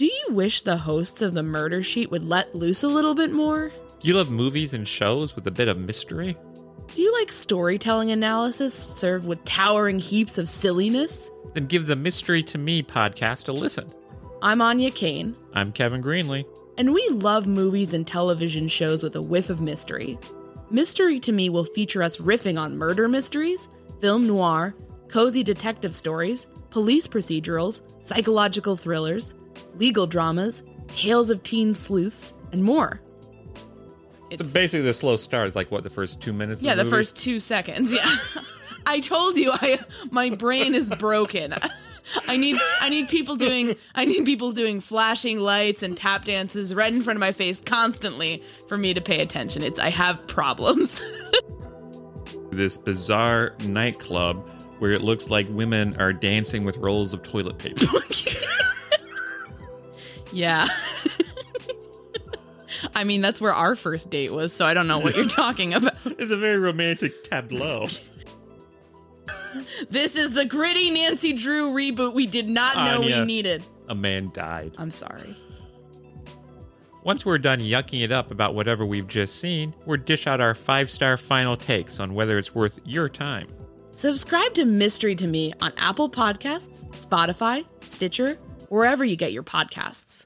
Do you wish the hosts of the murder sheet would let loose a little bit more? Do you love movies and shows with a bit of mystery? Do you like storytelling analysis served with towering heaps of silliness? Then give the Mystery to Me podcast a listen. I'm Aine Cain, I'm Kevin Greenlee. and we love movies and television shows with a whiff of mystery. Mystery to Me will feature us riffing on murder mysteries, film noir, cozy detective stories, police procedurals, psychological thrillers, legal dramas, tales of teen sleuths, and more. So basically, the slow start is like what the first two minutes. Yeah, the movie? first two seconds. Yeah, I told you, I my brain is broken. I need I need people doing I need people doing flashing lights and tap dances right in front of my face constantly for me to pay attention. It's I have problems. This bizarre nightclub where it looks like women are dancing with rolls of toilet paper. Yeah. I mean, that's where our first date was, so I don't know what you're talking about. it's a very romantic tableau. This is the gritty Nancy Drew reboot we did not know we needed. A man died. I'm sorry. Once we're done yucking it up about whatever we've just seen, we'll dish out our five star final takes on whether it's worth your time. Subscribe to Mystery to Me on Apple Podcasts, Spotify, Stitcher, wherever you get your podcasts.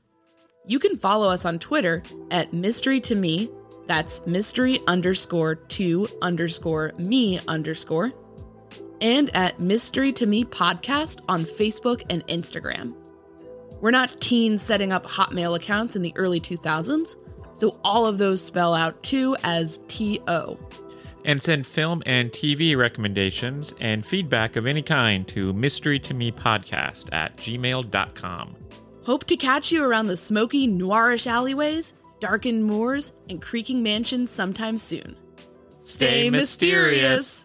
You can follow us on Twitter at Mystery to Me. That's mystery underscore to underscore me underscore. And at Mystery to Me Podcast on Facebook and Instagram. We're not teens setting up Hotmail accounts in the early 2000s, so all of those spell out two as T O. And send film and TV recommendations and feedback of any kind to mystery to me podcast at gmail.com. Hope to catch you around the smoky, noirish alleyways, darkened moors, and creaking mansions sometime soon. Stay mysterious.